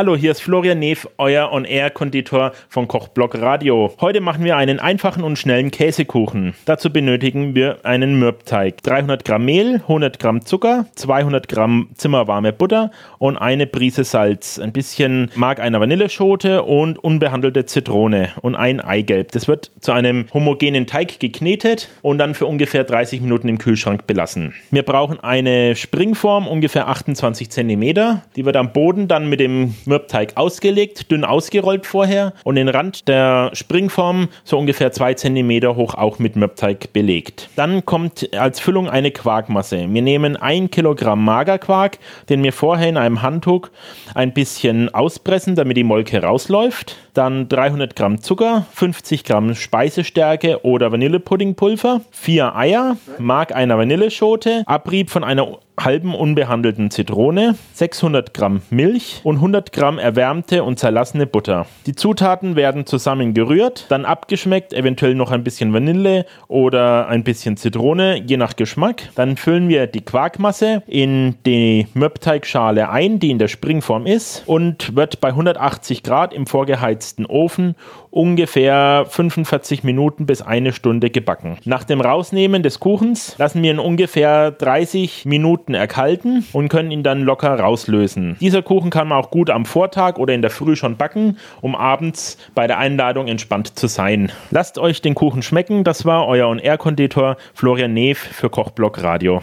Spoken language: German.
Hallo, hier ist Florian Neef, euer On-Air-Konditor von Kochblock Radio. Heute machen wir einen einfachen und schnellen Käsekuchen. Dazu benötigen wir einen Mürbteig, 300 Gramm Mehl, 100 Gramm Zucker, 200 Gramm zimmerwarme Butter und eine Prise Salz, ein bisschen Mark einer Vanilleschote und unbehandelte Zitrone und ein Eigelb. Das wird zu einem homogenen Teig geknetet und dann für ungefähr 30 Minuten im Kühlschrank belassen. Wir brauchen eine Springform, ungefähr 28 cm. Die wird am Boden dann mit dem Mürbteig ausgelegt, dünn ausgerollt vorher und den Rand der Springform so ungefähr zwei Zentimeter hoch auch mit Mürbteig belegt. Dann kommt als Füllung eine Quarkmasse. Wir nehmen ein Kilogramm Magerquark, den wir vorher in einem Handtuch ein bisschen auspressen, damit die Molke rausläuft. Dann 300 Gramm Zucker, 50 Gramm Speisestärke oder Vanillepuddingpulver, vier Eier, Mark einer Vanilleschote, Abrieb von einer halben unbehandelten Zitrone, 600 Gramm Milch und 100 Gramm erwärmte und zerlassene Butter. Die Zutaten werden zusammen gerührt, dann abgeschmeckt, eventuell noch ein bisschen Vanille oder ein bisschen Zitrone, je nach Geschmack. Dann füllen wir die Quarkmasse in die Mürbteigschale ein, die in der Springform ist und wird bei 180 Grad im vorgeheizten Ofen ungefähr 45 Minuten bis eine Stunde gebacken. Nach dem Rausnehmen des Kuchens lassen wir ihn ungefähr 30 Minuten erkalten und können ihn dann locker rauslösen. Dieser Kuchen kann man auch gut am Vortag oder in der Früh schon backen, um abends bei der Einladung entspannt zu sein. Lasst euch den Kuchen schmecken. Das war euer On-Air-Konditor Florian Neef für Kochblock Radio.